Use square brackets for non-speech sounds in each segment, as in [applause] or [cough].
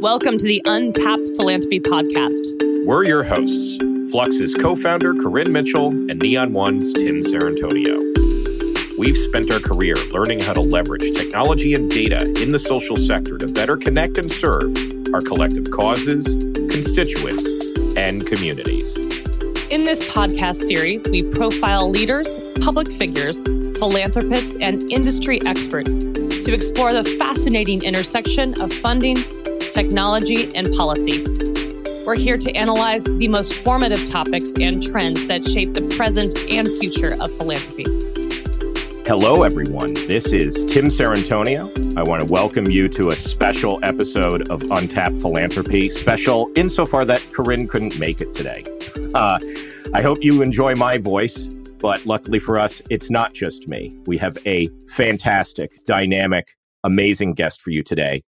Welcome to the Untapped Philanthropy Podcast. We're your hosts, Fluxx's co founder, Corinne Mitchell, and Neon One's Tim Sarantonio. We've spent our career learning how to leverage technology and data in the social sector to better connect and serve our collective causes, constituents, and communities. In this podcast series, we profile leaders, public figures, philanthropists, and industry experts to explore the fascinating intersection of funding, technology, and policy. We're here to analyze the most formative topics and trends that shape the present and future of philanthropy. Hello, everyone. This is Tim Sarantonio. I want to welcome you to a special episode of Untapped Philanthropy, special insofar that Corinne couldn't make it today. Uh, I hope you enjoy my voice, but luckily for us, it's not just me. We have a fantastic, dynamic, amazing guest for you today.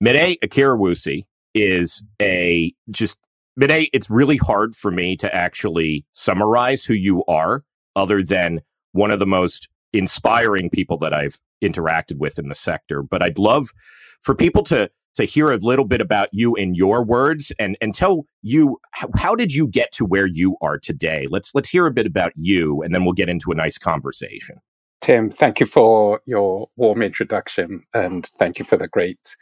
Mide Akerewusi is a just Mide, it's really hard for me to actually summarize who you are other than one of the most inspiring people that I've interacted with in the sector. But I'd love for people to to hear a little bit about you in your words and and tell you how, how did you get to where you are today. Let's let's hear a bit about you, and then we'll get into a nice conversation. Tim, thank you for your warm introduction, and thank you for the great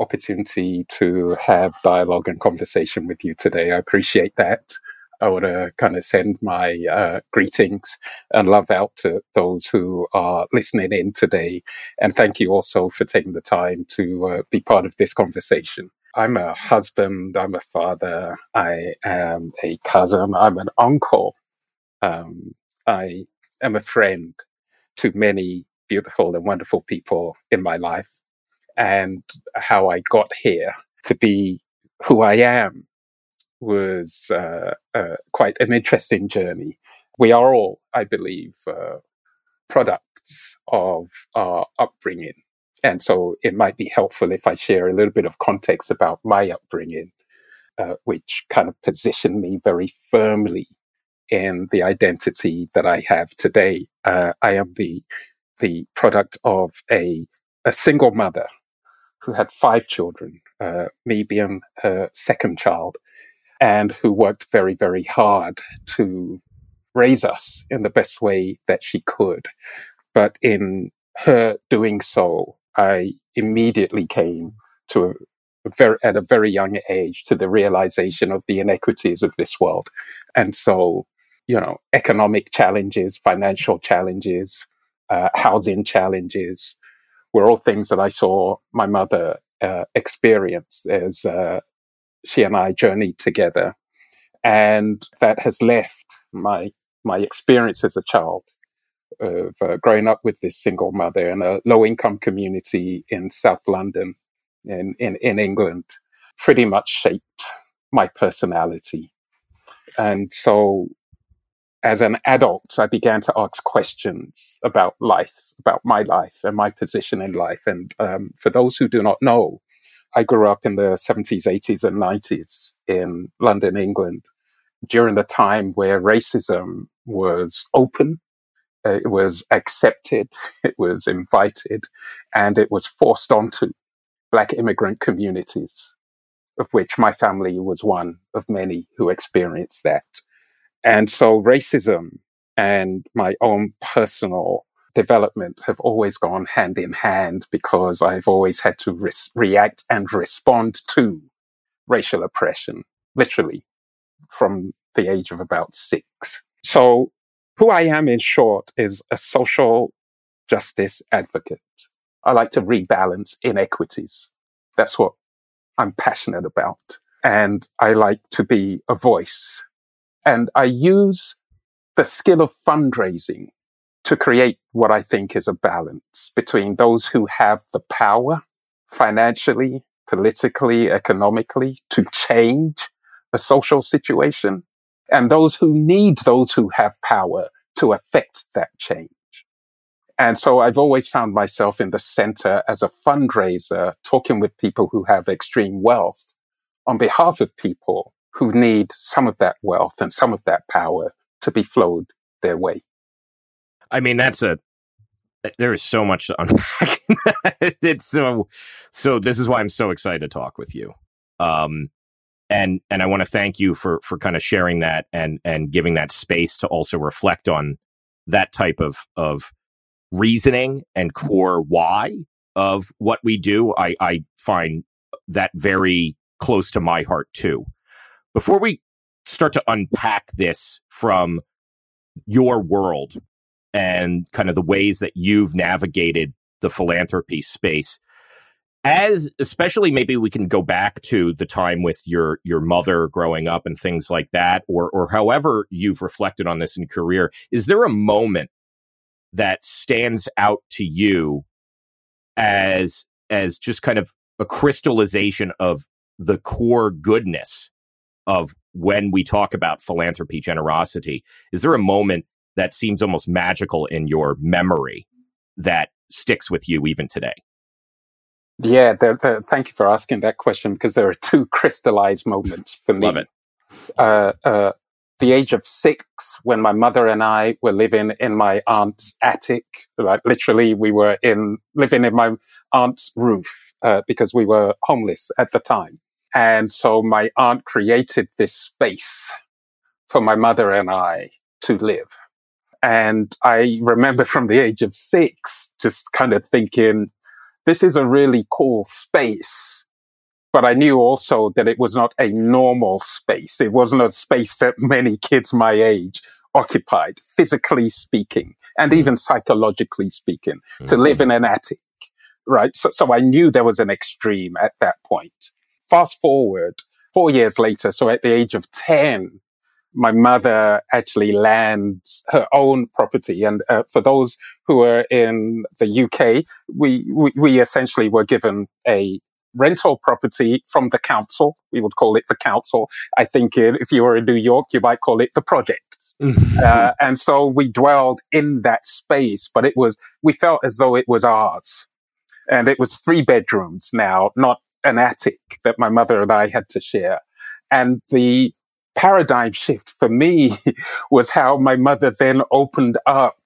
opportunity to have dialogue and conversation with you today. I appreciate that. I want to kind of send my uh, greetings and love out to those who are listening in today. And thank you also for taking the time to uh, be part of this conversation. I'm a husband, I'm a father, I am a cousin, I'm an uncle. Um, I am a friend to many beautiful and wonderful people in my life. And how I got here to be who I am was uh, uh, quite an interesting journey. We are all, I believe, uh, products of our upbringing. And so it might be helpful if I share a little bit of context about my upbringing, uh, which kind of positioned me very firmly in the identity that I have today. Uh, I am the the product of a a single mother who had five children, uh, me being her second child and who worked very, very hard to raise us in the best way that she could. But in her doing so, I immediately came to a very, at a very young age to the realization of the inequities of this world. And so, you know, economic challenges, financial challenges, uh, housing challenges were all things that I saw my mother uh, experience as uh, she and I journeyed together. And that has left my, my experience as a child of uh, growing up with this single mother in a low income community in South London in, in, in England pretty much shaped my personality. And so as an adult, I began to ask questions about life, about my life and my position in life. And um, for those who do not know, I grew up in the 70s, 80s, and 90s in London, England, during the time where racism was open, it was accepted, [laughs] it was invited, and it was forced onto Black immigrant communities, of which my family was one of many who experienced that. And so racism and my own personal development have always gone hand in hand because I've always had to re- react and respond to racial oppression, literally from the age of about six. So who I am in short is a social justice advocate. I like to rebalance inequities. That's what I'm passionate about. And I like to be a voice. And I use the skill of fundraising to create what I think is a balance between those who have the power financially, politically, economically to change a social situation and those who need those who have power to affect that change. And so I've always found myself in the center as a fundraiser, talking with people who have extreme wealth on behalf of people who need some of that wealth and some of that power to be flowed their way. I mean, that's a there is so much to unpack. [laughs] it's so so. This is why I'm so excited to talk with you. Um, and and I want to thank you for for kind of sharing that and and giving that space to also reflect on that type of of reasoning and core why of what we do. I I find that very close to my heart too. Before we start to unpack this from your world and kind of the ways that you've navigated the philanthropy space, as especially maybe we can go back to the time with your your mother growing up and things like that or or however you've reflected on this in career is there a moment that stands out to you as as just kind of a crystallization of the core goodness of when we talk about philanthropy generosity is there a moment that seems almost magical in your memory that sticks with you even today yeah, there, there, thank you for asking that question because there are two [laughs] crystallized moments for me. Love it. Uh, uh, the age of six, when my mother and I were living in my aunt's attic, like literally, we were in living in my aunt's roof uh, because we were homeless at the time, and so my aunt created this space for my mother and I to live. And I remember from the age of six, just kind of thinking, this is a really cool space. But I knew also that it was not a normal space. It wasn't a space that many kids my age occupied, physically speaking, and mm. even psychologically speaking, mm-hmm. to live in an attic. Right. So, so I knew there was an extreme at that point. Fast forward four years later. So at the age of 10, my mother actually lands her own property. And uh, for those who are in the UK, we, we, we essentially were given a rental property from the council. We would call it the council. I think if you were in New York, you might call it the project. Mm-hmm. uh, and so we dwelled in that space, but it was, we felt as though it was ours. And it was three bedrooms now, not an attic that my mother and I had to share. And the paradigm shift for me [laughs] was how my mother then opened up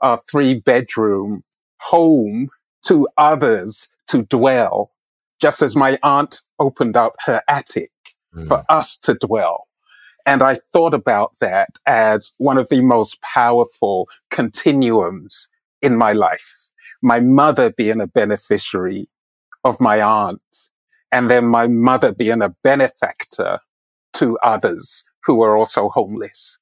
a three bedroom home to others to dwell, just as my aunt opened up her attic mm. for us to dwell. And I thought about that as one of the most powerful continuums in my life. My mother being a beneficiary of my aunt and then my mother being a benefactor to others who are also homeless.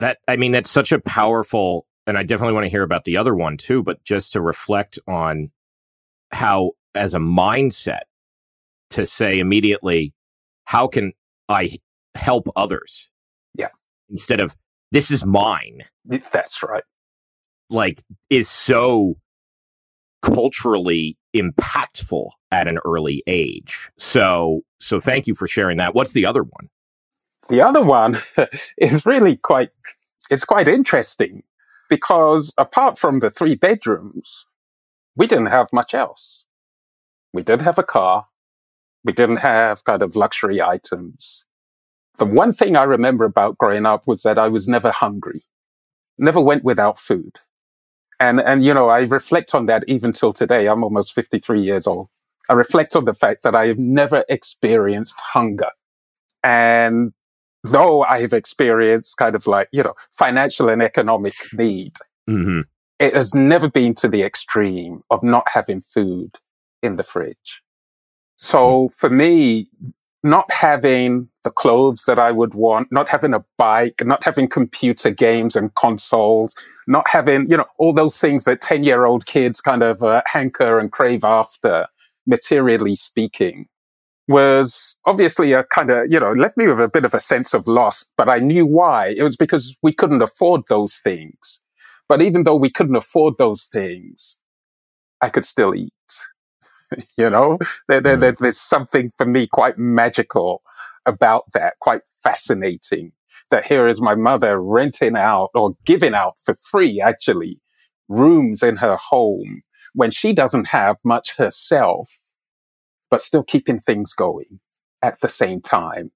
That, I mean, that's such a powerful, and I definitely want to hear about the other one too, but just to reflect on how, as a mindset, to say immediately, how can I help others? Yeah. Instead of, this is mine. That's right. Like, is so culturally impactful at an early age. So, so thank you for sharing that. What's the other one? The other one [laughs] is really quite, it's quite interesting because apart from the three bedrooms, we didn't have much else. We didn't have a car. We didn't have kind of luxury items. The one thing I remember about growing up was that I was never hungry, never went without food. And, and, you know, I reflect on that even till today. I'm almost 53 years old. I reflect on the fact that I have never experienced hunger. And though I have experienced kind of like, you know, financial and economic need, mm-hmm. it has never been to the extreme of not having food in the fridge. So mm-hmm. for me, not having the clothes that I would want, not having a bike, not having computer games and consoles, not having, you know, all those things that 10 year old kids kind of uh, hanker and crave after, materially speaking, was obviously a kind of, you know, left me with a bit of a sense of loss, but I knew why. It was because we couldn't afford those things. But even though we couldn't afford those things, I could still eat. [laughs] you know, there, there, mm. there's something for me quite magical about that, quite fascinating. That here is my mother renting out or giving out for free, actually, rooms in her home when she doesn't have much herself but still keeping things going at the same time.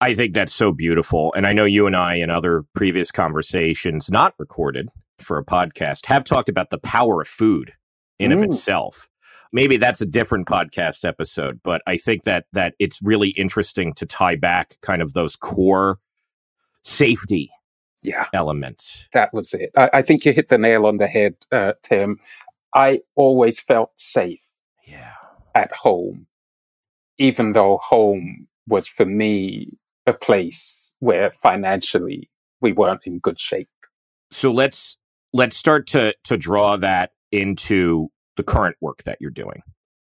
I think that's so beautiful. And I know you and I, in other previous conversations, not recorded for a podcast, have talked about the power of food in mm. of itself. Maybe that's a different podcast episode, but I think that that it's really interesting to tie back kind of those core safety yeah elements. That was it. I, I think you hit the nail on the head, uh, Tim. I always felt safe. Yeah. At home, even though home was for me a place where financially we weren't in good shape. So let's let's start to to draw that into the current work that you're doing.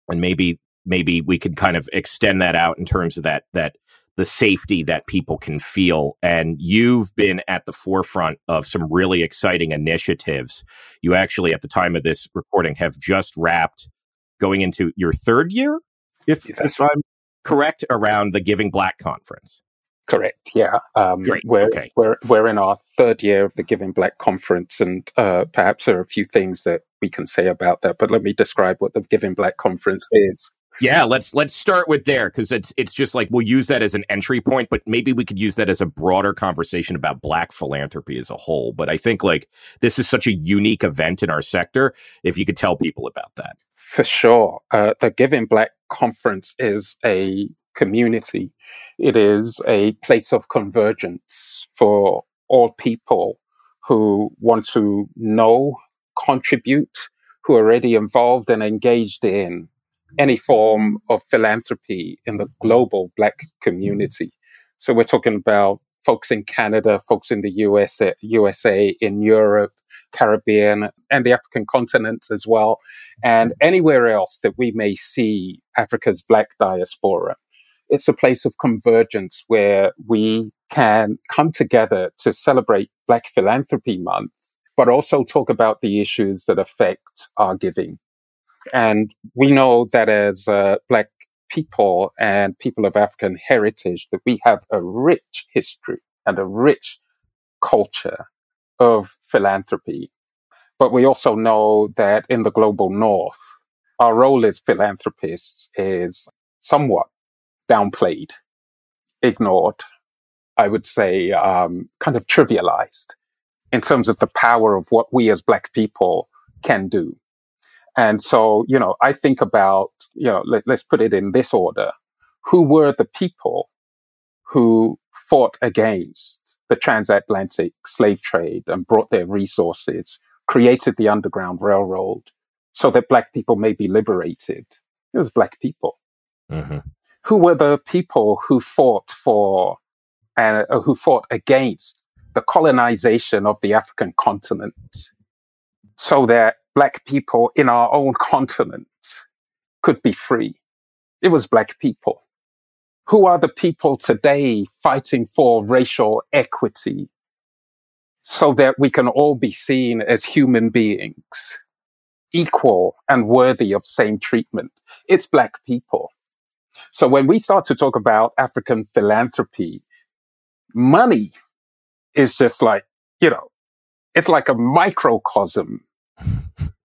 And maybe maybe we could kind of extend that out in terms of that that the safety that people can feel and you've been at the forefront of some really exciting initiatives. You actually at the time of this recording have just wrapped going into your third year if, if I'm correct around the Giving Black conference. Correct. Yeah. Um, Great. We're, okay. we're, we're in our third year of the Giving Black conference, and uh, perhaps there are a few things that we can say about that. But let me describe what the Giving Black conference is. Yeah, let's let's start with there because it's it's just like we'll use that as an entry point, but maybe we could use that as a broader conversation about black philanthropy as a whole. But I think like this is such a unique event in our sector. If you could tell people about that, for sure, uh, the Giving Black conference is a community it is a place of convergence for all people who want to know, contribute, who are already involved and engaged in any form of philanthropy in the global Black community. So we're talking about folks in Canada, folks in the USA, USA, in Europe, Caribbean, and the African continent as well, and anywhere else that we may see Africa's Black diaspora it's a place of convergence where we can come together to celebrate Black Philanthropy Month, but also talk about the issues that affect our giving. And we know that as uh, Black people and people of African heritage, that we have a rich history and a rich culture of philanthropy. But we also know that in the global north, our role as philanthropists is somewhat downplayed, ignored, I would say, um, kind of trivialized in terms of the power of what we as Black people can do. And so, you know, I think about, you know, let, let's put it in this order. Who were the people who fought against the transatlantic slave trade and brought their resources, created the Underground Railroad so that Black people may be liberated? It was Black people. Mm-hmm who were the people who fought for and uh, who fought against the colonization of the African continent so that black people in our own continent could be free. It was black people. Who are the people today fighting for racial equity so that we can all be seen as human beings, equal and worthy of same treatment? It's black people. So when we start to talk about African philanthropy, money is just like, you know, it's like a microcosm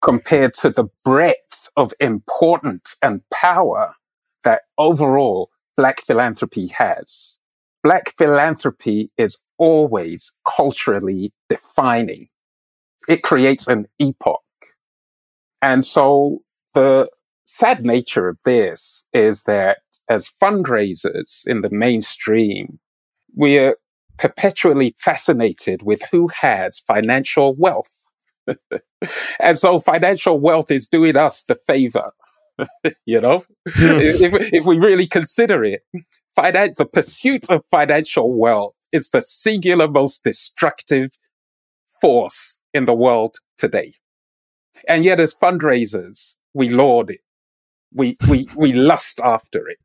compared to the breadth of importance and power that overall Black philanthropy has. Black philanthropy is always culturally defining. It creates an epoch. And so the sad nature of this is that as fundraisers in the mainstream, we're perpetually fascinated with who has financial wealth. [laughs] and so financial wealth is doing us the favor. [laughs] you know, hmm. if, if we really consider it, finan- the pursuit of financial wealth is the singular most destructive force in the world today. And yet, as fundraisers, we laud it. We, we, we lust after it.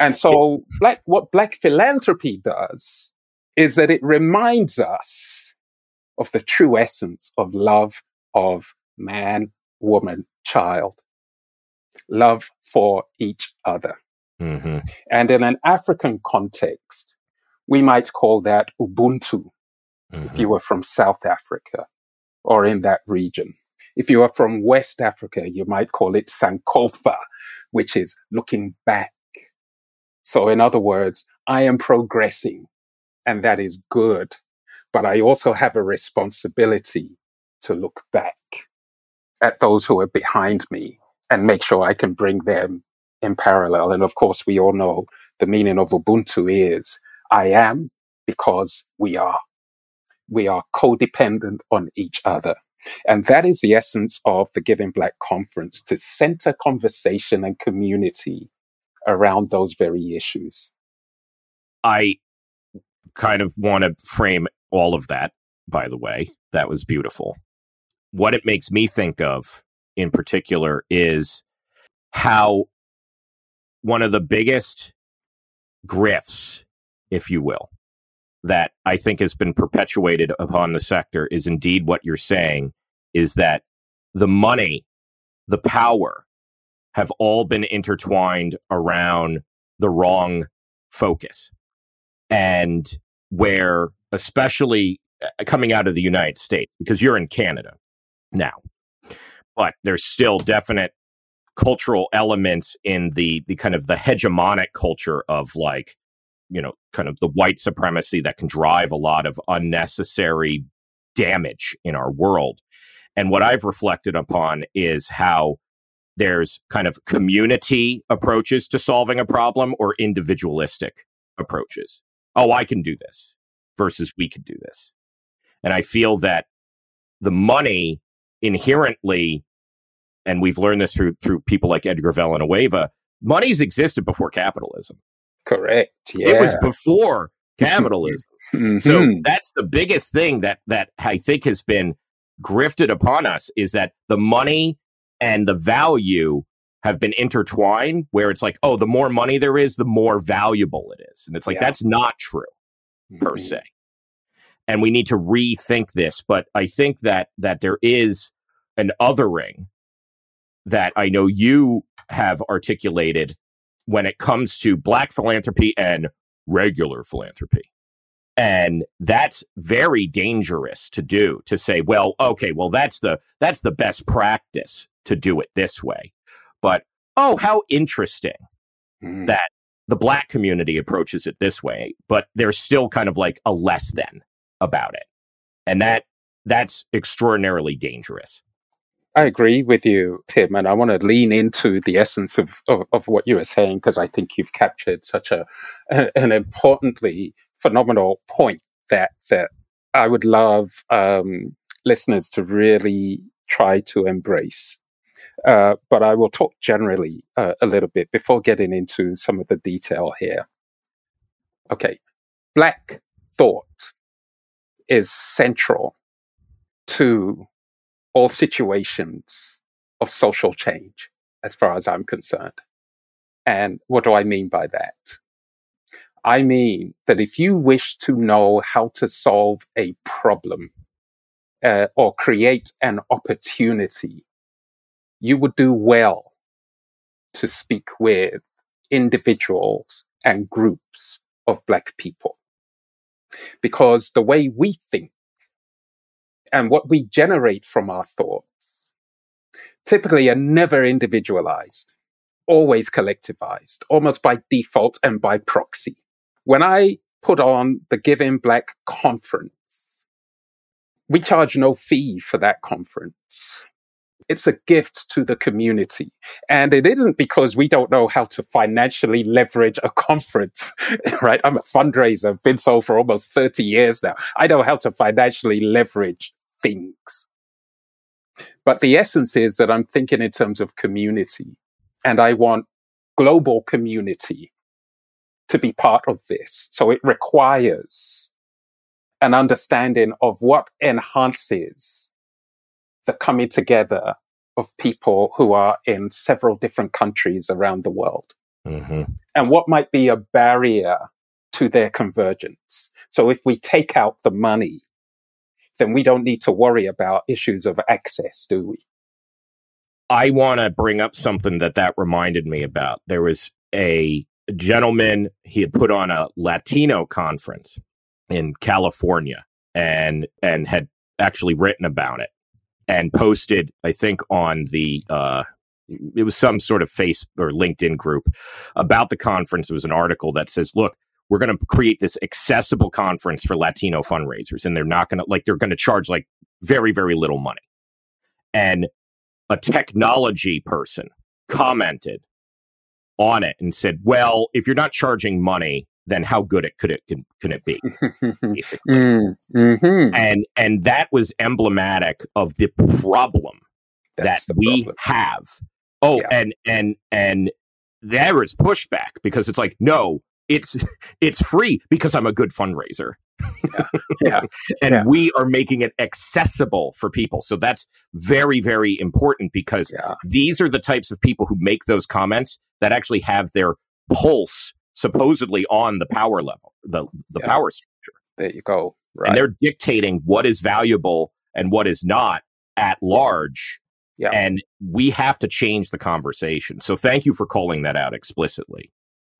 And so black, what black philanthropy does is that it reminds us of the true essence of love of man, woman, child. Love for each other. Mm-hmm. And in an African context, we might call that Ubuntu mm-hmm. if you were from South Africa or in that region. If you are from West Africa, you might call it Sankofa, which is looking back so in other words, I am progressing and that is good, but I also have a responsibility to look back at those who are behind me and make sure I can bring them in parallel. And of course, we all know the meaning of Ubuntu is I am because we are. We are codependent on each other. And that is the essence of the Giving Black conference to center conversation and community around those very issues. I kind of want to frame all of that, by the way. That was beautiful. What it makes me think of in particular is how one of the biggest grifts, if you will, that I think has been perpetuated upon the sector is indeed what you're saying is that the money, the power have all been intertwined around the wrong focus. And where, especially uh, coming out of the United States, because you're in Canada now, but there's still definite cultural elements in the the kind of the hegemonic culture of like you know kind of the white supremacy that can drive a lot of unnecessary damage in our world. And what i've reflected upon is how there's kind of community approaches to solving a problem or individualistic approaches. Oh i can do this versus we can do this. And i feel that the money inherently and we've learned this through through people like Edgar Villanueva, money's existed before capitalism. Correct. Yeah. It was before [laughs] capitalism. mm-hmm. So that's the biggest thing that that I think has been grifted upon us is that the money and the value have been intertwined where it's like, oh, the more money there is, the more valuable it is. And it's like yeah. that's not true mm-hmm. per se. And we need to rethink this. But I think that that there is an othering that I know you have articulated when it comes to black philanthropy and regular philanthropy. And that's very dangerous to do to say, well, okay, well that's the that's the best practice to do it this way. But oh, how interesting mm. that the black community approaches it this way, but there's still kind of like a less than about it. And that that's extraordinarily dangerous. I agree with you, Tim, and I want to lean into the essence of, of, of what you were saying because I think you've captured such a, an importantly phenomenal point that that I would love um, listeners to really try to embrace. Uh, but I will talk generally uh, a little bit before getting into some of the detail here. Okay, Black thought is central to all situations of social change, as far as I'm concerned. And what do I mean by that? I mean that if you wish to know how to solve a problem uh, or create an opportunity, you would do well to speak with individuals and groups of Black people. Because the way we think and what we generate from our thoughts typically are never individualized, always collectivized, almost by default and by proxy. When I put on the Giving Black conference, we charge no fee for that conference. It's a gift to the community. And it isn't because we don't know how to financially leverage a [laughs] conference, right? I'm a fundraiser, I've been so for almost 30 years now. I know how to financially leverage things. But the essence is that I'm thinking in terms of community and I want global community to be part of this. So it requires an understanding of what enhances the coming together of people who are in several different countries around the world. Mm-hmm. And what might be a barrier to their convergence. So if we take out the money then we don't need to worry about issues of access, do we? I want to bring up something that that reminded me about. There was a gentleman, he had put on a Latino conference in California and and had actually written about it and posted, I think, on the uh, it was some sort of face or LinkedIn group about the conference. It was an article that says, "Look, we're going to create this accessible conference for Latino fundraisers. And they're not going to, like, they're going to charge like very, very little money. And a technology person commented on it and said, "Well, if you're not charging money, then how good it could it can, can it be?" [laughs] Basically, Mm, mhm. and and that was emblematic of the problem That's that the we problem. have. Oh, Yeah. and and and there is pushback because it's like, no, it's it's free because I'm a good fundraiser. [laughs] Yeah. and Yeah. we are making it accessible for people. So that's very, very important because Yeah. these are the types of people who make those comments that actually have their pulse supposedly on the power level, the the Yeah. power structure. There you go. Right. And they're dictating what is valuable and what is not at large. Yeah. And we have to change the conversation. So thank you for calling that out explicitly.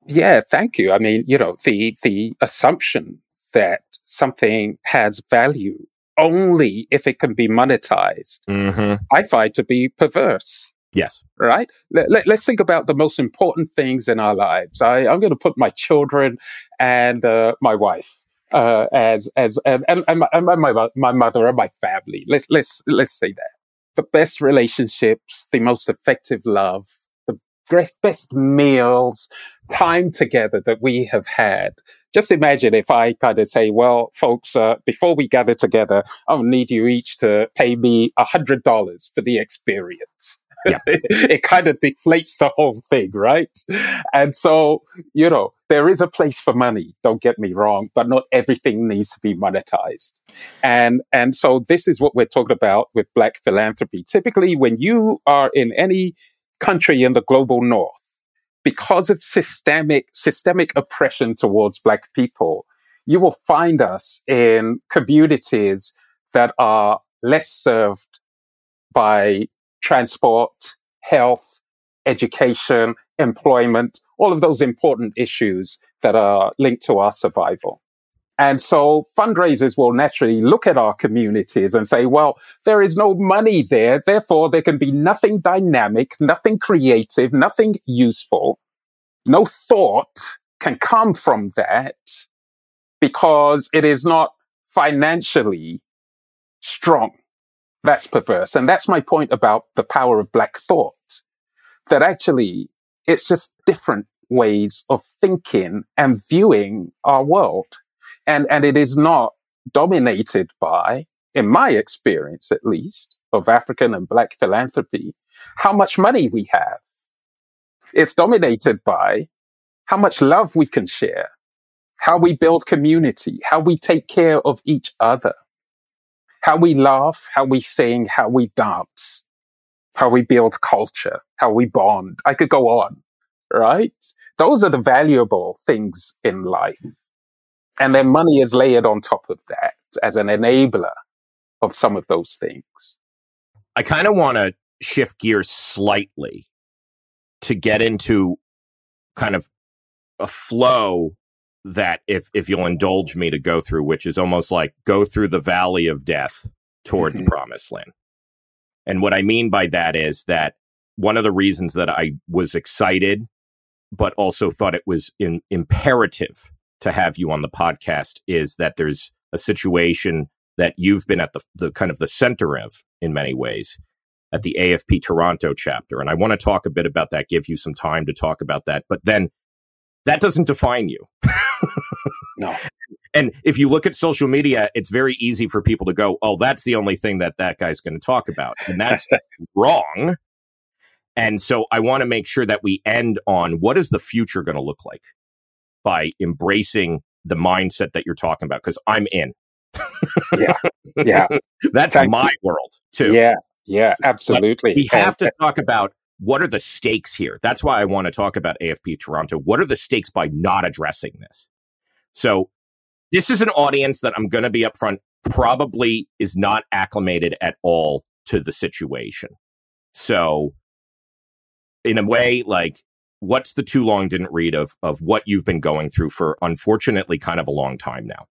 Yeah, thank you. I mean, you know, the the assumption that something has value only if it can be monetized, Mm-hmm. I find to be perverse. Yes. Right? Let, let, us think about the most important things in our lives. I, I'm going to put my children and uh, my wife uh, as as and, and, and, my, and my, my my mother and my family. Let's let's let's say that the best relationships, the most effective love, the best best meals, time together that we have had. Just imagine if I kind of say, well, folks, uh, before we gather together, I'll need you each to pay me a hundred dollars for the experience. Yeah. [laughs] it kind of deflates the whole thing, right? And so, you know, there is a place for money. Don't get me wrong, but not everything needs to be monetized. And, and so this is what we're talking about with black philanthropy. Typically, when you are in any country in the global north, because of systemic, systemic oppression towards black people, you will find us in communities that are less served by transport, health, education, employment, all of those important issues that are linked to our survival. And so fundraisers will naturally look at our communities and say, well, there is no money there. Therefore, there can be nothing dynamic, nothing creative, nothing useful. No thought can come from that because it is not financially strong. That's perverse. And that's my point about the power of black thought. That actually it's just different ways of thinking and viewing our world. And, and it is not dominated by, in my experience at least, of African and black philanthropy, how much money we have. It's dominated by how much love we can share, how we build community, how we take care of each other, how we laugh, how we sing, how we dance, how we build culture, how we bond. I could go on, right? Those are the valuable things in life. And then money is layered on top of that as an enabler of some of those things. I kind of want to shift gears slightly to get into kind of a flow that if if you'll indulge me to go through which is almost like go through the valley of death toward Mhm. the promised land. And what I mean by that is that one of the reasons that I was excited but also thought it was in, imperative to have you on the podcast is that there's a situation that you've been at the, the kind of the center of in many ways at the AFP Toronto chapter. And I want to talk a bit about that, give you some time to talk about that. But then that doesn't define you. [laughs] No. And if you look at social media, it's very easy for people to go, oh, that's the only thing that that guy's going to talk about. And that's [laughs] wrong. And so I want to make sure that we end on what is the future going to look like by embracing the mindset that you're talking about? Because I'm in. Yeah. Yeah. [laughs] That's Thank my world too. Yeah. Yeah. Absolutely. We have And- to talk about what are the stakes here. That's why I want to talk about AFP Toronto. What are the stakes by not addressing this? So, this is an audience that I'm going to be upfront probably is not acclimated at all to the situation. So, in a way, like, what's the too long didn't read of of what you've been going through for unfortunately kind of a long time now?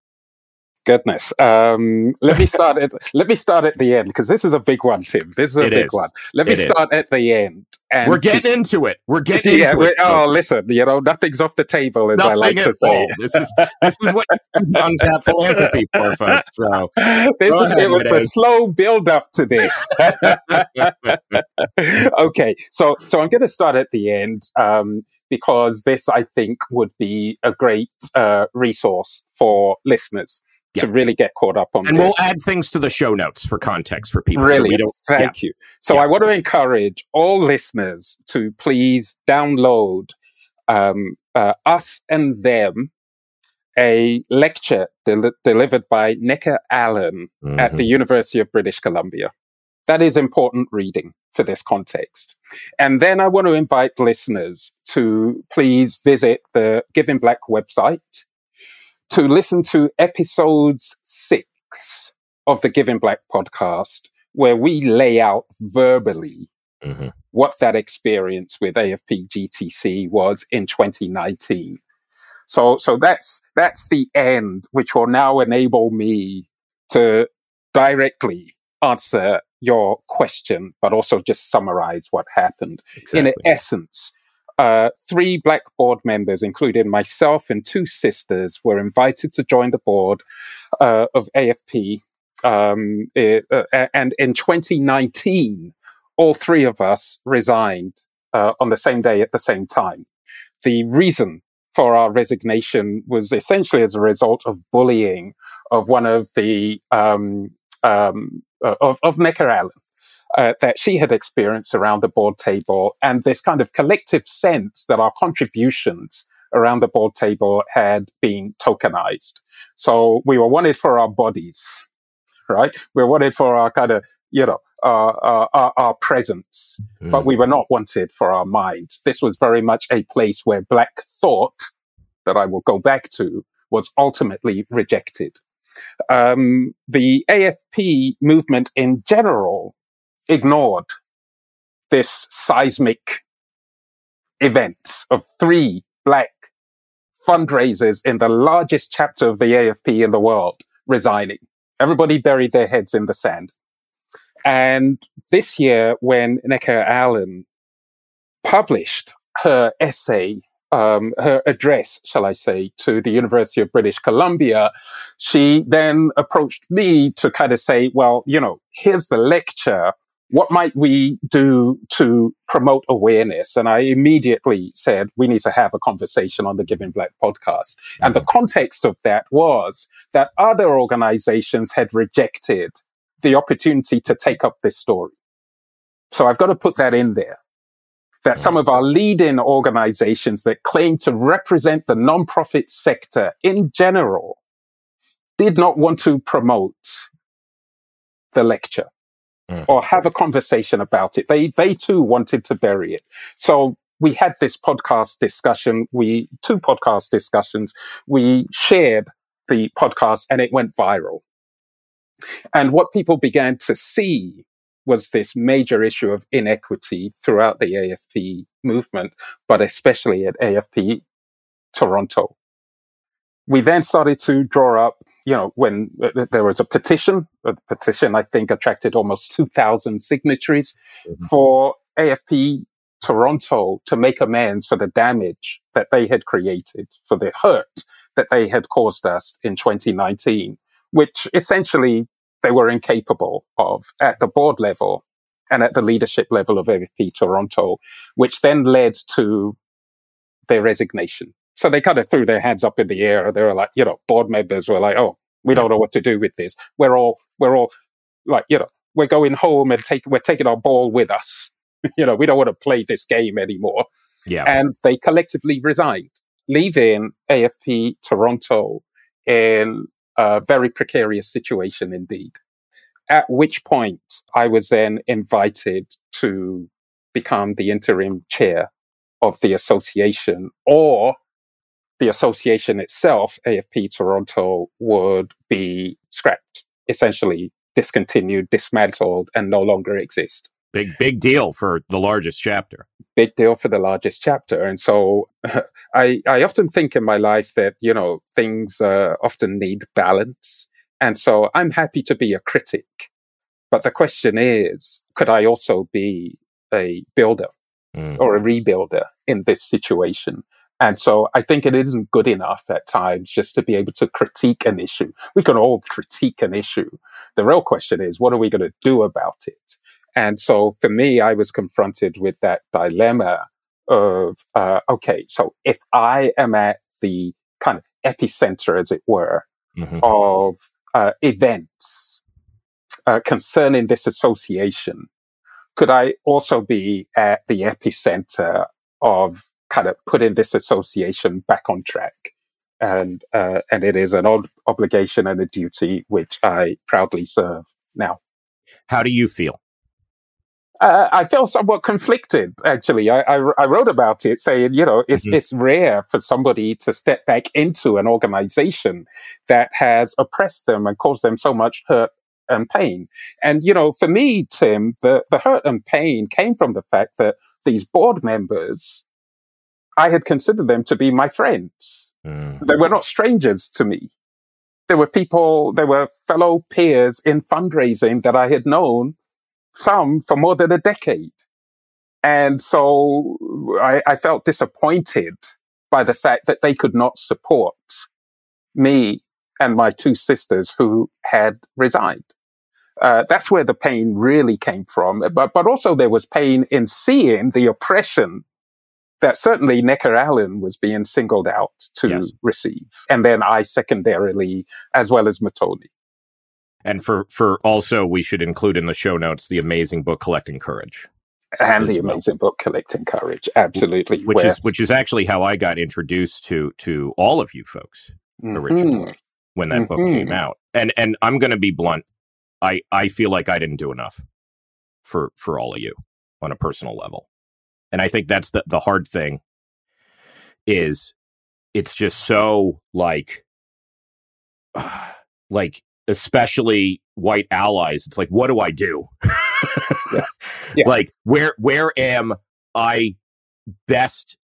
Goodness. Um, let me [laughs] start at let me start at the end because this is a big one, Tim. This is a It big is. one. Let me It is. start at the end. And We're getting to- into it. We're getting yeah, into it. oh, listen, you know, nothing's off the table, as I like to say. all. This is this is what untapped [laughs] philanthropy for, folks. So [laughs] This is- ahead, it was a slow build up to this. okay, so so I'm going to start at the end um, because this, I think, would be a great uh, resource for listeners to really get caught up on and this. we'll add things to the show notes for context for people. so Really, don't, thank you. So Yeah. I want to encourage all listeners to please download um, uh, us and them, a lecture del- delivered by Nneka Allen at Mhm. the University of British Columbia. That is important reading for this context. And then I want to invite listeners to please visit the Giving Black website to listen to episodes six of the Giving Black podcast, where we lay out verbally Mhm. what that experience with AFP GTC was in 2019. So, so that's, that's the end, which will now enable me to directly answer your question, but also just summarize what happened. In essence, uh, three black board members, including myself and two sisters, were invited to join the board uh, of AFP. Um, eh, uh, and in 2019, all three of us resigned uh, on the same day at the same time. The reason for our resignation was essentially as a result of bullying of one of the um, um, uh, of, of Nneka Allen uh, that she had experienced around the board table, and this kind of collective sense that our contributions around the board table had been tokenized. So we were wanted for our bodies, right? We were wanted for our kind of, you know, our, our, our, our presence, but we were not wanted for our minds. This was very much a place where black thought, that I will go back to, was ultimately rejected. Um, the AFP movement in general ignored this seismic event of three black fundraisers in the largest chapter of the AFP in the world resigning. Everybody buried their heads in the sand. And this year, when Nneka Allen published her essay, um, her address, shall I say, to the University of British Columbia, she then approached me to kind of say, well, you know, here's the lecture. What might we do to promote awareness? And I immediately said, we need to have a conversation on the Giving Black podcast. And the mm-hmm. context of that was that other organizations had rejected the opportunity to take up this story. So I've got to put that in there. That some mm-hmm. of our leading organizations that claim to represent the nonprofit sector in general did not want to promote the lecture Mm. or have a conversation about it. They, they too wanted to bury it. So we had this podcast discussion. We, two podcast discussions. We shared the podcast and it went viral. And what people began to see was this major issue of inequity throughout the AFP movement, but especially at AFP Toronto. We then started to draw up, you know, when uh, there was a petition, a petition I think attracted almost 2,000 signatories Mhm. for AFP Toronto to make amends for the damage that they had created, for the hurt that they had caused us in 2019, which essentially they were incapable of at the board level and at the leadership level of AFP Toronto, which then led to their resignation. So they kind of threw their hands up in the air. They were like, you know, board members were like, oh, we don't know what to do with this. We're all, we're all like, you know, we're going home and take, we're taking our ball with us. [laughs] you know, we don't want to play this game anymore. Yeah. And they collectively resigned, leaving AFP Toronto in a very precarious situation indeed. At which point I was then invited to become the interim chair of the association or the association itself, AFP Toronto, would be scrapped, essentially discontinued, dismantled, and no longer exist. Big, big deal for the largest chapter. Big deal for the largest chapter. And so [laughs] I, I often think in my life that, you know, things uh, often need balance. And so I'm happy to be a critic. But the question is, could I also be a builder mm. or a rebuilder in this situation? And so I think it isn't good enough at times just to be able to critique an issue. We can all critique an issue. The real question is, what are we going to do about it? And so for me, I was confronted with that dilemma of, uh, okay, so if I am at the kind of epicenter, as it were, mm-hmm. of uh, events uh, concerning this association, could I also be at the epicenter of kind of putting this association back on track? And uh, and it is an ob- obligation and a duty which I proudly serve now. How do you feel? Uh, I feel somewhat conflicted, actually. I, I, I, wrote about it saying, you know, it's, mm-hmm. it's rare for somebody to step back into an organization that has oppressed them and caused them so much hurt and pain. And, you know, for me, Tim, the, the hurt and pain came from the fact that these board members, I had considered them to be my friends. Mm. They were not strangers to me. There were people, there were fellow peers in fundraising that I had known some for more than a decade. And so I, I felt disappointed by the fact that they could not support me and my two sisters who had resigned. Uh, that's where the pain really came from. But, but also there was pain in seeing the oppression that certainly Nneka Allen was being singled out to yes. receive. And then I secondarily, as well as Matoni. And for for also we should include in the show notes the amazing book Collecting Courage. And the amazing well. book Collecting Courage. Absolutely. Which where... is which is actually how I got introduced to to all of you folks mm-hmm. originally when that mm-hmm. book came out. And and I'm gonna be blunt. I I feel like I didn't do enough for for all of you on a personal level. And I think that's the the hard thing is it's just so like uh, [sighs] like especially white allies it's like what do i do yeah. [laughs] Yeah. like where where am i best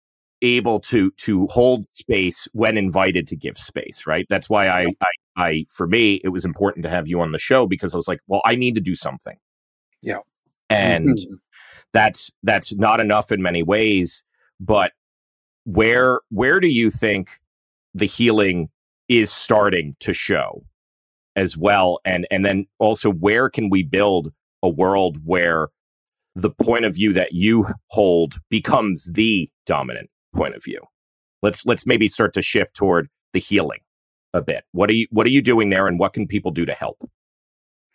able to to hold space when invited to give space right that's why I, I i for me it was important to have you on the show because i was like well i need to do something yeah and mm-hmm. That's that's not enough in many ways but where where do you think the healing is starting to show as well? And and then also where can we build a world where the point of view that you hold becomes the dominant point of view? Let's let's maybe start to shift toward the healing a bit. What are you what are you doing there and what can people do to help?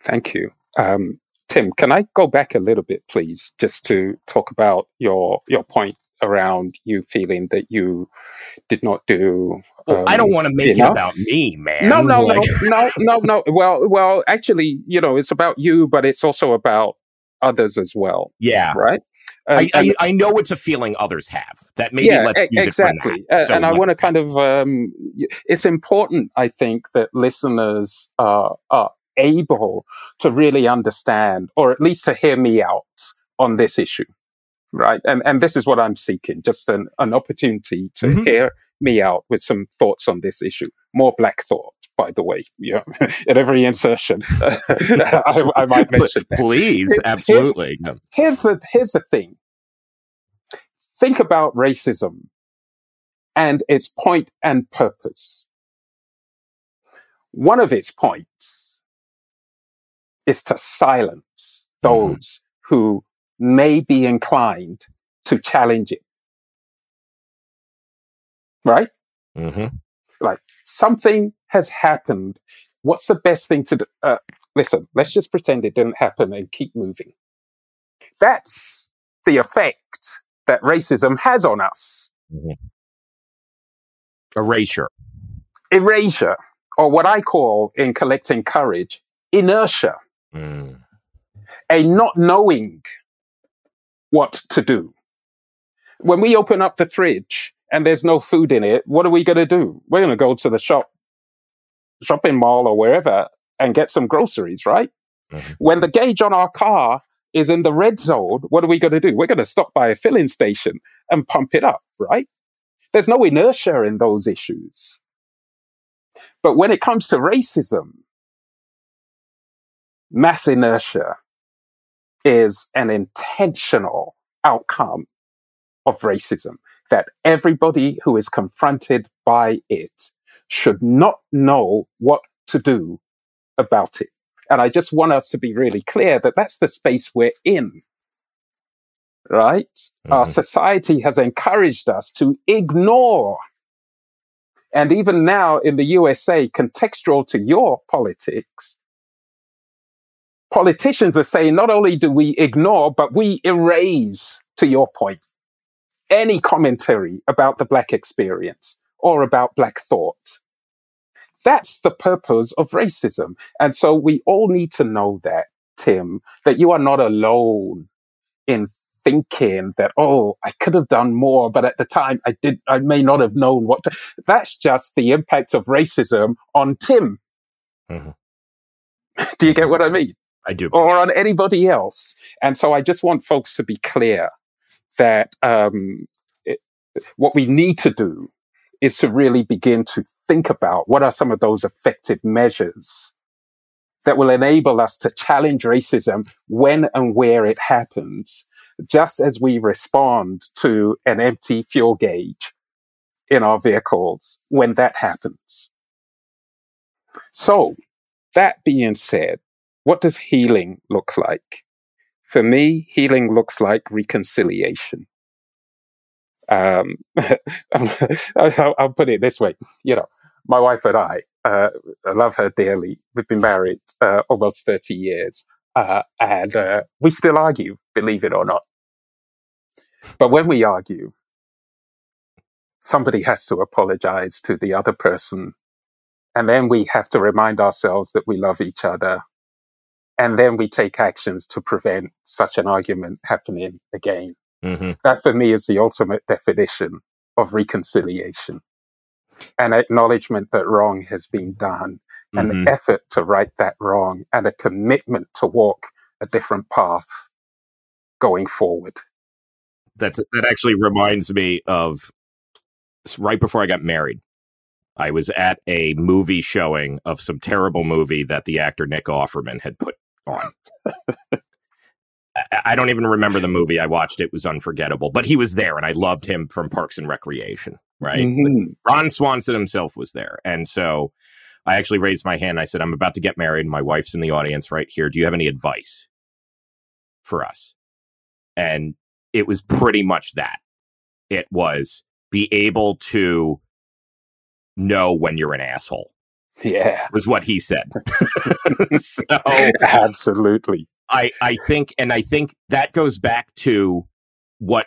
Thank you. Um, tim can i go back a little bit please just to talk about your your point around you feeling that you did not do. Um, I don't um, want to make it about me, man. No, no, [laughs] like... no, no, no, no. Well, well, actually, you know, it's about you, but it's also about others as well. Yeah. Right. I, I, I, know it's a feeling others have that maybe yeah, let's use exactly. it for so and I want to kind of, um, it's important, I think, that listeners are, are able to really understand, or at least to hear me out on this issue right? And and this is what I'm seeking, just an, an opportunity to mm-hmm. hear me out with some thoughts on this issue. More black thought, by the way, yeah, [laughs] at every insertion, [laughs] I, I, might mention. That. Please, here's, absolutely. Here's, here's the here's the thing. Think about racism and its point and purpose. One of its points is to silence mm-hmm. those mm. who may be inclined to challenge it. Right? Mm-hmm. Like something has happened. What's the best thing to do? Uh, listen, let's just pretend it didn't happen and keep moving. That's the effect that racism has on us. Mm-hmm. Erasure. Erasure, or what I call in collecting courage, inertia. Mm. A not knowing what to do. When we open up the fridge and there's no food in it, what are we going to do? We're going to go to the shop, shopping mall or wherever and get some groceries, right? Mm-hmm. When the gauge on our car is in the red zone, what are we going to do? We're going to stop by a filling station and pump it up, right? There's no inertia in those issues. But when it comes to racism, mass inertia is an intentional outcome of racism, that everybody who is confronted by it should not know what to do about it. And I just want us to be really clear that that's the space we're in. Right? Mm-hmm. Our society has encouraged us to ignore. And even now in the USA, contextual to your politics, politicians are saying not only do we ignore, but we erase, to your point, any commentary about the Black experience or about Black thought. That's the purpose of racism. And so we all need to know that, Tim, that you are not alone in thinking that, oh, I could have done more, but at the time I did, I may not have known what to. That's just the impact of racism on Tim. Mm-hmm. [laughs] Do you get what I mean? I do. Or on anybody else. And so I just want folks to be clear that um, it, what we need to do is to really begin to think about what are some of those effective measures that will enable us to challenge racism when and where it happens, just as we respond to an empty fuel gauge in our vehicles when that happens. So, that being said, what does healing look like? For me, healing looks like reconciliation. Um, [laughs] I'll, put it this way. You know, my wife and I, uh, I love her dearly. We've been married uh, almost 30 years. Uh, and uh, we still argue, believe it or not. But when we argue, somebody has to apologize to the other person. And then we have to remind ourselves that we love each other. And then we take actions to prevent such an argument happening again. Mm-hmm. That for me is the ultimate definition of reconciliation. An acknowledgement that wrong has been done, mm-hmm. an effort to right that wrong, and a commitment to walk a different path going forward. That's, that actually reminds me of right before I got married. I was at a movie showing of some terrible movie that the actor Nick Offerman had put on. I don't even remember the movie. I watched it; was unforgettable. But he was there, and I loved him from Parks and Recreation. Right, mm-hmm. Ron Swanson himself was there, and so I actually raised my hand. I said, "I'm about to get married. My wife's in the audience right here. Do you have any advice for us?" And it was pretty much that. It was be able to know when you're an asshole. Yeah, was what he said. [laughs] so, absolutely. I, I think, and I think that goes back to what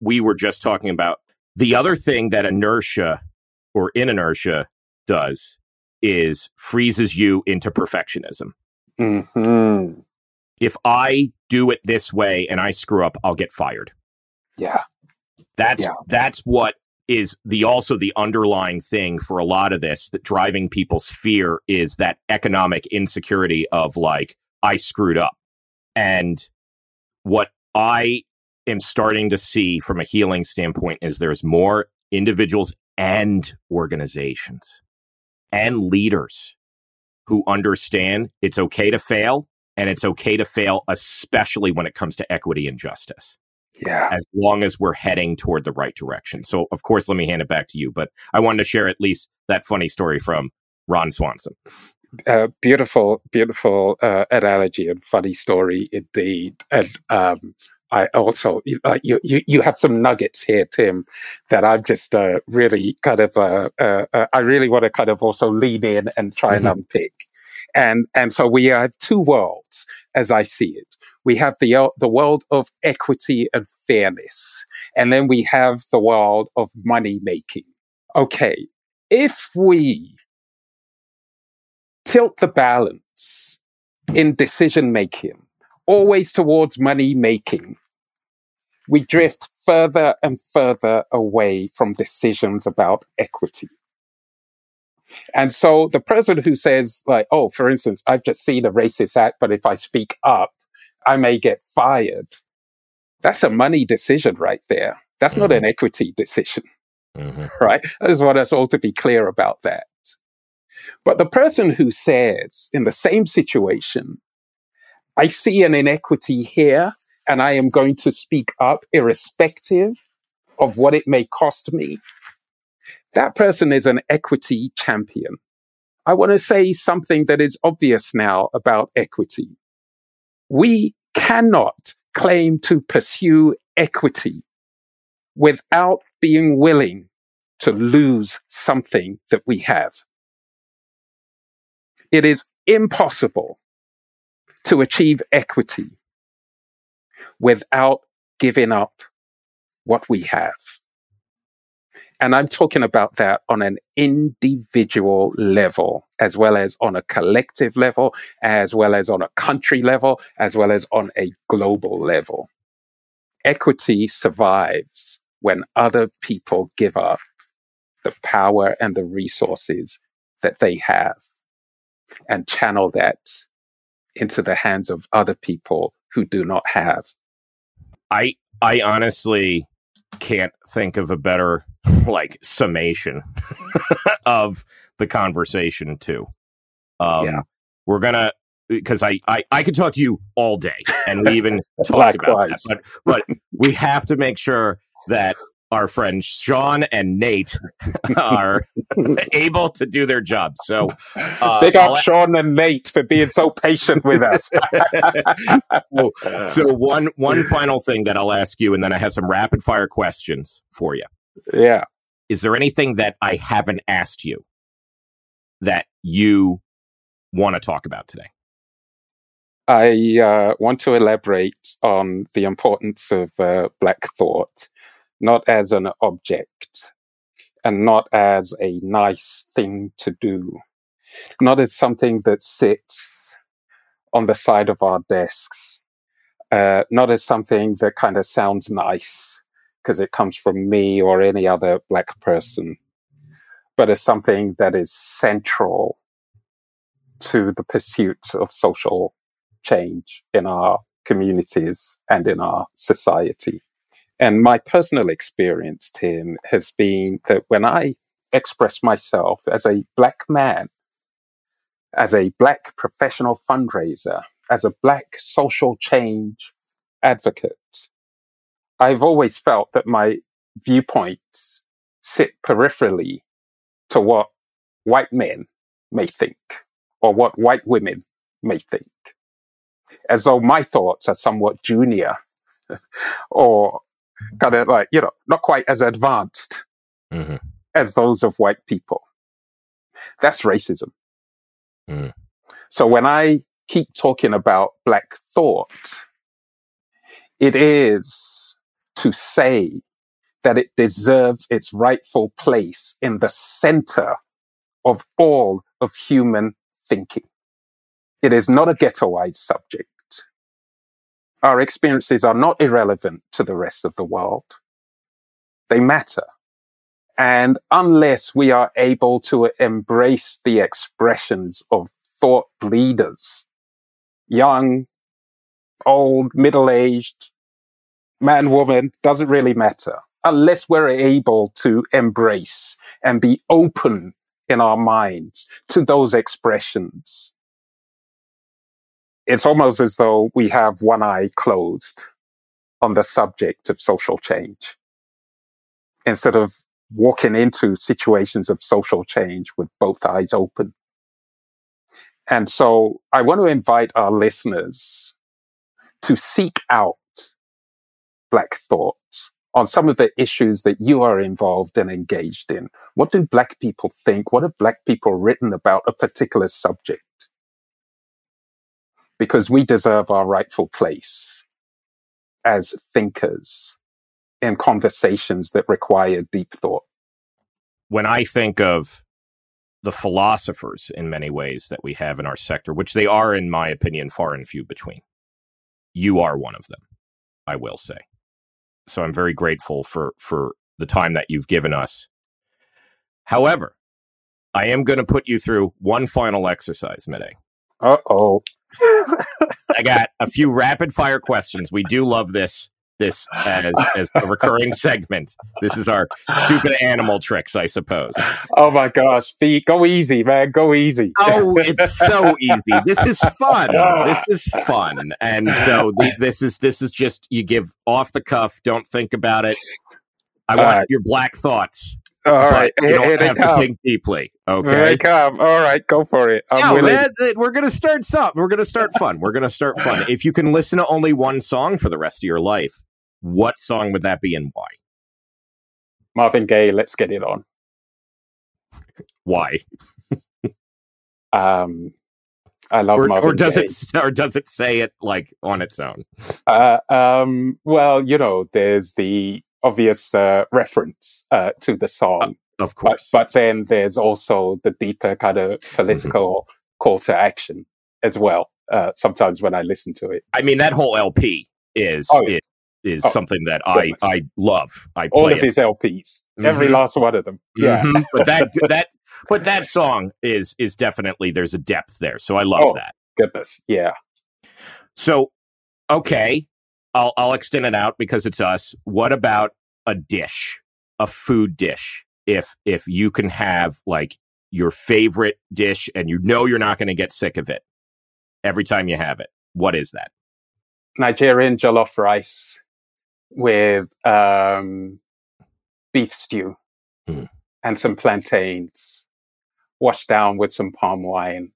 we were just talking about. The other thing that inertia or in inertia does is freezes you into perfectionism. Mm-hmm. If I do it this way and I screw up, I'll get fired. Yeah. That's yeah. that's what is the also the underlying thing for a lot of this that driving people's fear is that economic insecurity of like I screwed up. And what I am starting to see from a healing standpoint is there's more individuals and organizations and leaders who understand it's okay to fail and it's okay to fail, especially when it comes to equity and justice. Yeah. As long as we're heading toward the right direction. So, of course, let me hand it back to you. But I wanted to share at least that funny story from Ron Swanson. Uh, beautiful, beautiful uh, analogy and funny story indeed. And um, I also uh, you, you you have some nuggets here, Tim, that I'm just uh, really kind of uh, uh, I really want to kind of also lean in and try mm-hmm. and unpick. And and so we have two worlds as I see it. We have the uh, the world of equity and fairness, and then we have the world of money making. Okay, if we tilt the balance in decision making, always towards money making, we drift further and further away from decisions about equity. And so the person who says, like, oh, for instance, I've just seen a racist act, but if I speak up, I may get fired. That's a money decision right there. That's mm-hmm. not an equity decision. Mm-hmm. [laughs] Right? I just want us all to be clear about that. But the person who says in the same situation, I see an inequity here and I am going to speak up irrespective of what it may cost me. That person is an equity champion. I want to say something that is obvious now about equity. We cannot claim to pursue equity without being willing to lose something that we have. It is impossible to achieve equity without giving up what we have. And I'm talking about that on an individual level, as well as on a collective level, as well as on a country level, as well as on a global level. Equity survives when other people give up the power and the resources that they have and channel that into the hands of other people who do not have. I I honestly can't think of a better like summation [laughs] of the conversation too. Um, yeah. We're gonna because I, I I could talk to you all day, and we even [laughs] talked about that, but but we have to make sure that our friends Sean and Nate are [laughs] able to do their job. So, uh, big up Sean and Nate for being so patient with us. [laughs] so, one one final thing that I'll ask you, and then I have some rapid fire questions for you. Yeah. Is there anything that I haven't asked you that you want to talk about today? I uh, want to elaborate on the importance of uh, Black thought not as an object and not as a nice thing to do, not as something that sits on the side of our desks, uh, not as something that kind of sounds nice because it comes from me or any other black person, but as something that is central to the pursuit of social change in our communities and in our society. And my personal experience, Tim, has been that when I express myself as a black man, as a black professional fundraiser, as a black social change advocate, I've always felt that my viewpoints sit peripherally to what white men may think or what white women may think, as though my thoughts are somewhat junior [laughs] or kind of like, you know, not quite as advanced mm-hmm. as those of white people. That's racism. Mm. So when I keep talking about black thought, it is to say that it deserves its rightful place in the center of all of human thinking. It is not a ghettoized subject our experiences are not irrelevant to the rest of the world. They matter. And unless we are able to embrace the expressions of thought leaders, young, old, middle aged, man, woman, doesn't really matter. Unless we're able to embrace and be open in our minds to those expressions, it's almost as though we have one eye closed on the subject of social change instead of walking into situations of social change with both eyes open. And so I want to invite our listeners to seek out Black thought on some of the issues that you are involved and engaged in. What do Black people think? What have Black people written about a particular subject? Because we deserve our rightful place as thinkers in conversations that require deep thought. When I think of the philosophers in many ways that we have in our sector, which they are, in my opinion, far and few between, you are one of them, I will say. So I'm very grateful for, for the time that you've given us. However, I am going to put you through one final exercise, Mide. Uh oh. [laughs] I got a few rapid fire questions. We do love this this as, as a recurring [laughs] segment. This is our stupid animal tricks, I suppose. Oh my gosh, Pete, go easy, man, go easy. Oh, it's so [laughs] easy. This is fun. This is fun, and so the, this is this is just you give off the cuff. Don't think about it. I want your black thoughts. All right, you here, don't here they have to come. think deeply. Here they come. All right, go for it. I'm Yeah, willing. man, we're gonna start something. We're gonna start fun. We're gonna start fun. [laughs] If you can listen to only one song for the rest of your life, what song would that be and why? Marvin Gaye, let's get it on. Why? Um, I love Or, Marvin or does Gaye. it or does it say it like on its own? Uh, um, well, you know, there's the obvious uh, reference uh, to the song, Of course. but then there's also the deeper kind of political call to action as well. Uh, sometimes when I listen to it, I mean, that whole LP is Oh, yeah. is, Oh, something that I goodness. I love. I play all of it. his LPs, every Mhm. last one of them. Yeah, Mhm. but that [laughs] that but that song is is definitely there's a depth there. So I love Oh. that. goodness, yeah. So okay, I'll I'll extend it out because it's us. What about a dish, a food dish? If if you can have like your favorite dish and you know you're not going to get sick of it every time you have it, what is that? Nigerian jollof rice with um, beef stew Mm. and some plantains, washed down with some palm wine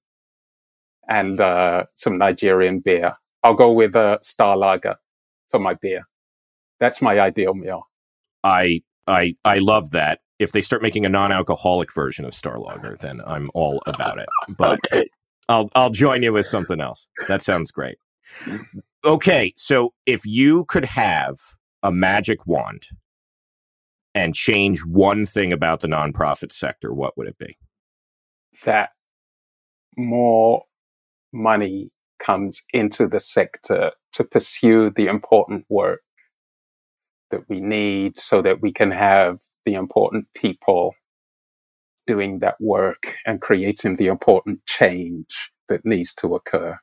and uh, some Nigerian beer. I'll go with a star lager for my beer. That's my ideal meal. I I I love that. If they start making a non-alcoholic version of Star Lager, then I'm all about it. But Okay. I'll I'll join you with something else. That sounds great. Okay, so if you could have a magic wand and change one thing about the nonprofit sector, what would it be? That more money comes into the sector to pursue the important work that we need so that we can have the important people doing that work and creating the important change that needs to occur.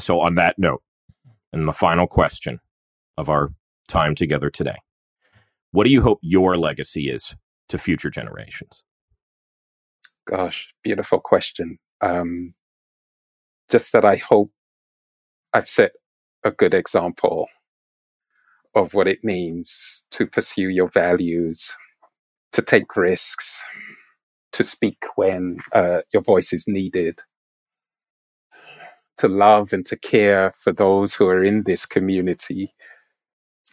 So on that note, and the final question of our time together today. What do you hope your legacy is to future generations? Gosh, beautiful question. Um, just that I hope I've set a good example of what it means to pursue your values, to take risks, to speak when uh, your voice is needed, to love and to care for those who are in this community,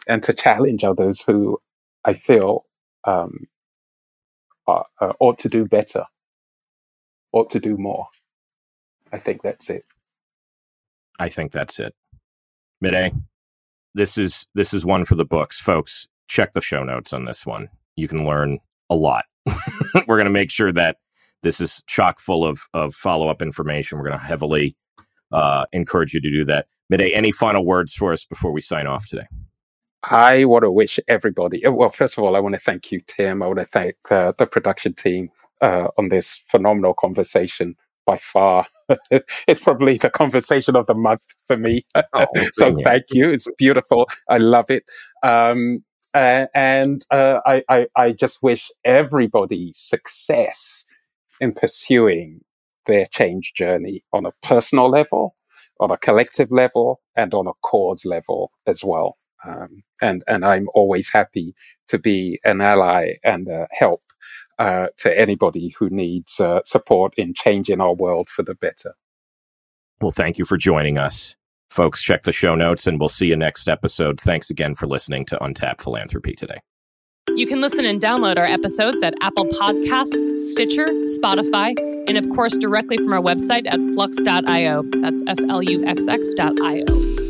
and to challenge others who I feel um, are, uh, ought to do better, ought to do more. I think that's it. I think that's it. Mide. This is this is one for the books, folks. Check the show notes on this one. You can learn a lot. [laughs] We're going to make sure that this is chock full of of follow up information. We're going to heavily uh, encourage you to do that. Mide, any final words for us before we sign off today? I want to wish everybody, uh, well, first of all, I want to thank you, Tim. I want to thank uh, the production team uh, on this phenomenal conversation. By far, [laughs] it's probably the conversation of the month for me. Oh, [laughs] so thank you. It's beautiful. I love it. Um, uh, and uh, I, I, I just wish everybody success in pursuing their change journey on a personal level, on a collective level, and on a cause level as well. Um, and and I'm always happy to be an ally and uh, help uh, to anybody who needs uh, support in changing our world for the better. Well, thank you for joining us. Folks, check the show notes and we'll see you next episode. Thanks again for listening to Untapped Philanthropy today. You can listen and download our episodes at Apple Podcasts, Stitcher, Spotify, and of course directly from our website at fluxx.io. That's F L U X X.io.